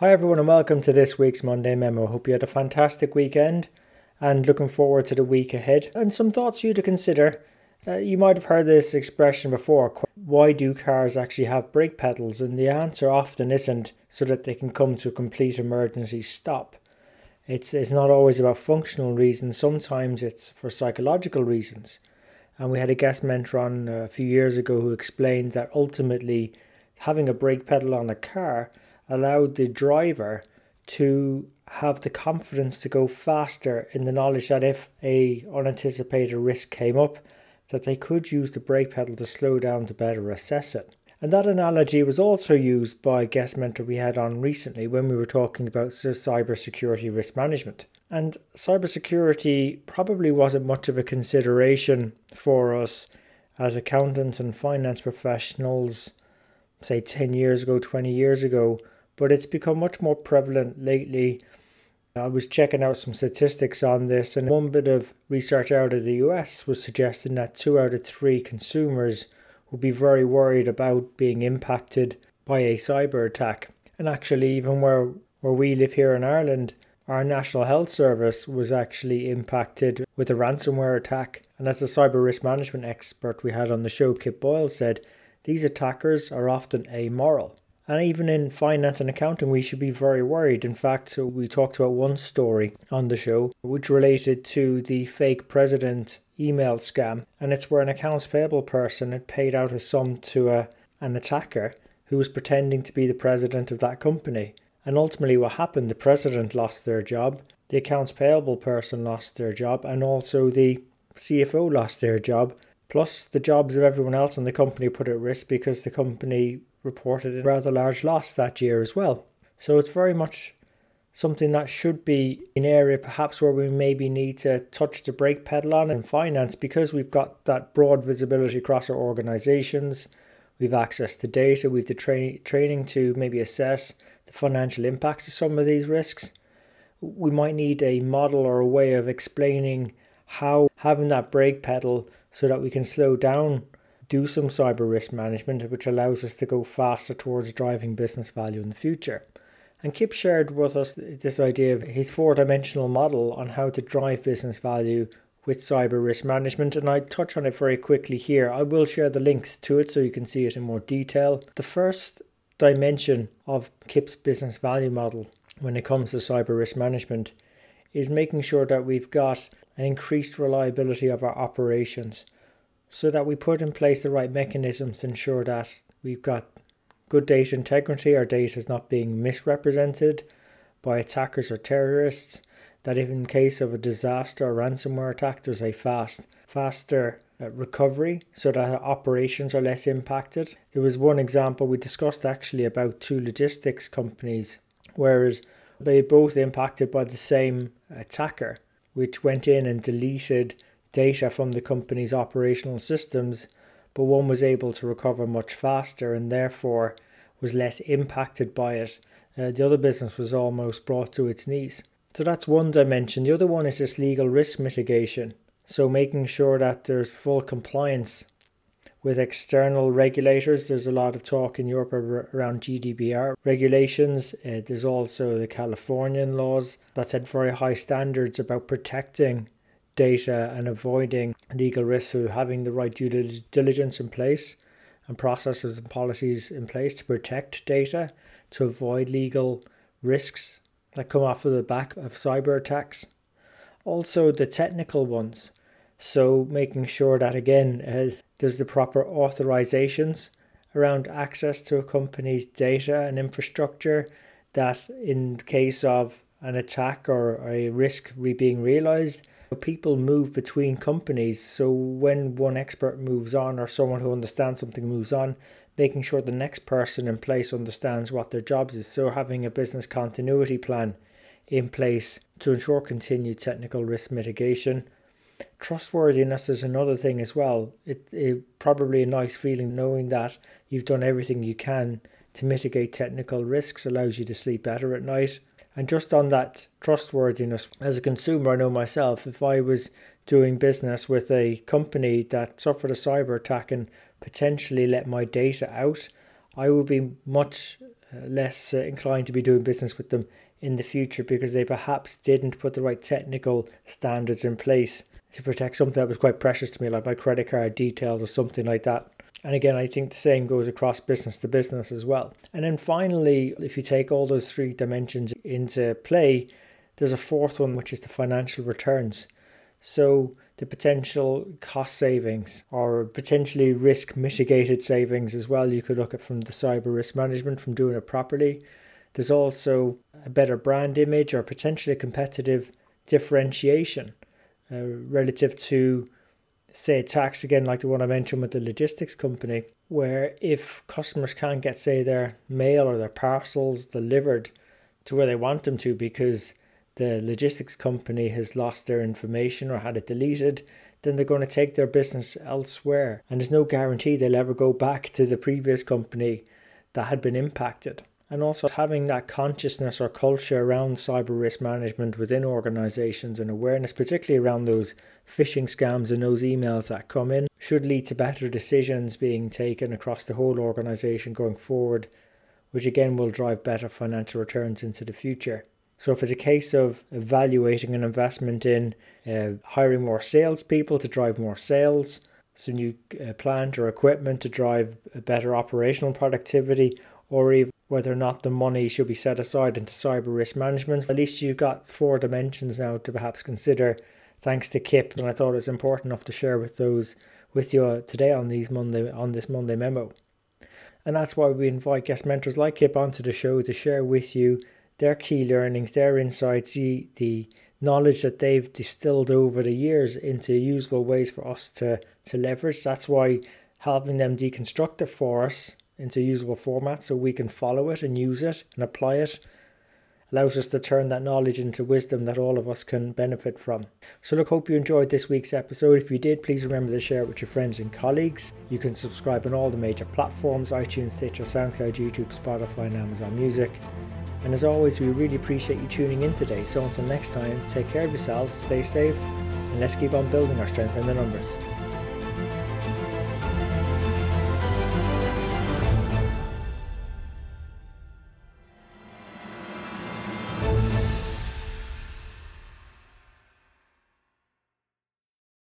Hi, everyone, and welcome to this week's Monday Memo. Hope you had a fantastic weekend and looking forward to the week ahead. And some thoughts for you to consider. Uh, you might have heard this expression before why do cars actually have brake pedals? And the answer often isn't so that they can come to a complete emergency stop. It's, it's not always about functional reasons, sometimes it's for psychological reasons. And we had a guest mentor on a few years ago who explained that ultimately having a brake pedal on a car allowed the driver to have the confidence to go faster in the knowledge that if a unanticipated risk came up that they could use the brake pedal to slow down to better assess it and that analogy was also used by a guest mentor we had on recently when we were talking about cybersecurity risk management. And cybersecurity probably wasn't much of a consideration for us as accountants and finance professionals, say 10 years ago, 20 years ago, but it's become much more prevalent lately. I was checking out some statistics on this, and one bit of research out of the US was suggesting that two out of three consumers would be very worried about being impacted by a cyber attack. And actually, even where, where we live here in Ireland, our National Health Service was actually impacted with a ransomware attack. And as the cyber risk management expert we had on the show, Kip Boyle, said, these attackers are often amoral. And even in finance and accounting, we should be very worried. In fact, we talked about one story on the show which related to the fake president email scam. And it's where an accounts payable person had paid out a sum to a, an attacker who was pretending to be the president of that company. And ultimately, what happened, the president lost their job, the accounts payable person lost their job, and also the CFO lost their job. Plus, the jobs of everyone else in the company put at risk because the company reported a rather large loss that year as well. So it's very much something that should be an area perhaps where we maybe need to touch the brake pedal on in finance because we've got that broad visibility across our organizations. We've access to data, we've the tra- training to maybe assess the financial impacts of some of these risks. We might need a model or a way of explaining how having that brake pedal so that we can slow down do some cyber risk management, which allows us to go faster towards driving business value in the future. And Kip shared with us this idea of his four dimensional model on how to drive business value with cyber risk management. And I touch on it very quickly here. I will share the links to it so you can see it in more detail. The first dimension of Kip's business value model when it comes to cyber risk management is making sure that we've got an increased reliability of our operations so that we put in place the right mechanisms to ensure that we've got good data integrity, our data is not being misrepresented by attackers or terrorists, that if in case of a disaster or ransomware attack, there's a fast, faster uh, recovery so that our operations are less impacted. There was one example we discussed actually about two logistics companies, whereas they both impacted by the same attacker, which went in and deleted data from the company's operational systems, but one was able to recover much faster and therefore was less impacted by it. Uh, the other business was almost brought to its knees. So that's one dimension. The other one is this legal risk mitigation. So making sure that there's full compliance with external regulators. There's a lot of talk in Europe around GDPR regulations. Uh, there's also the Californian laws that set very high standards about protecting data and avoiding legal risks through having the right due diligence in place and processes and policies in place to protect data to avoid legal risks that come off of the back of cyber attacks. Also, the technical ones. So, making sure that again, uh, there's the proper authorizations around access to a company's data and infrastructure that, in case of an attack or a risk re- being realized, People move between companies, so when one expert moves on or someone who understands something moves on, making sure the next person in place understands what their jobs is. So having a business continuity plan in place to ensure continued technical risk mitigation. Trustworthiness is another thing as well. It, it probably a nice feeling knowing that you've done everything you can to mitigate technical risks allows you to sleep better at night. And just on that trustworthiness, as a consumer, I know myself, if I was doing business with a company that suffered a cyber attack and potentially let my data out, I would be much less uh, inclined to be doing business with them in the future because they perhaps didn't put the right technical standards in place to protect something that was quite precious to me, like my credit card details or something like that. And again, I think the same goes across business to business as well. And then finally, if you take all those three dimensions into play, there's a fourth one, which is the financial returns. So the potential cost savings or potentially risk mitigated savings as well, you could look at from the cyber risk management from doing it properly. There's also a better brand image or potentially competitive differentiation uh, relative to say tax again like the one I mentioned with the logistics company where if customers can't get say their mail or their parcels delivered to where they want them to because the logistics company has lost their information or had it deleted then they're going to take their business elsewhere and there's no guarantee they'll ever go back to the previous company that had been impacted and also having that consciousness or culture around cyber risk management within organizations and awareness, particularly around those phishing scams and those emails that come in, should lead to better decisions being taken across the whole organization going forward, which again will drive better financial returns into the future. So, if it's a case of evaluating an investment in uh, hiring more salespeople to drive more sales, some new uh, plant or equipment to drive better operational productivity, or even whether or not the money should be set aside into cyber risk management. At least you've got four dimensions now to perhaps consider thanks to Kip, and I thought it was important enough to share with those with you today on these Monday on this Monday memo. And that's why we invite guest mentors like Kip onto the show to share with you their key learnings, their insights, the, the knowledge that they've distilled over the years into usable ways for us to, to leverage. That's why helping them deconstruct it for us into usable format so we can follow it and use it and apply it allows us to turn that knowledge into wisdom that all of us can benefit from. So, look, hope you enjoyed this week's episode. If you did, please remember to share it with your friends and colleagues. You can subscribe on all the major platforms iTunes, Stitcher, SoundCloud, YouTube, Spotify, and Amazon Music. And as always, we really appreciate you tuning in today. So, until next time, take care of yourselves, stay safe, and let's keep on building our strength in the numbers.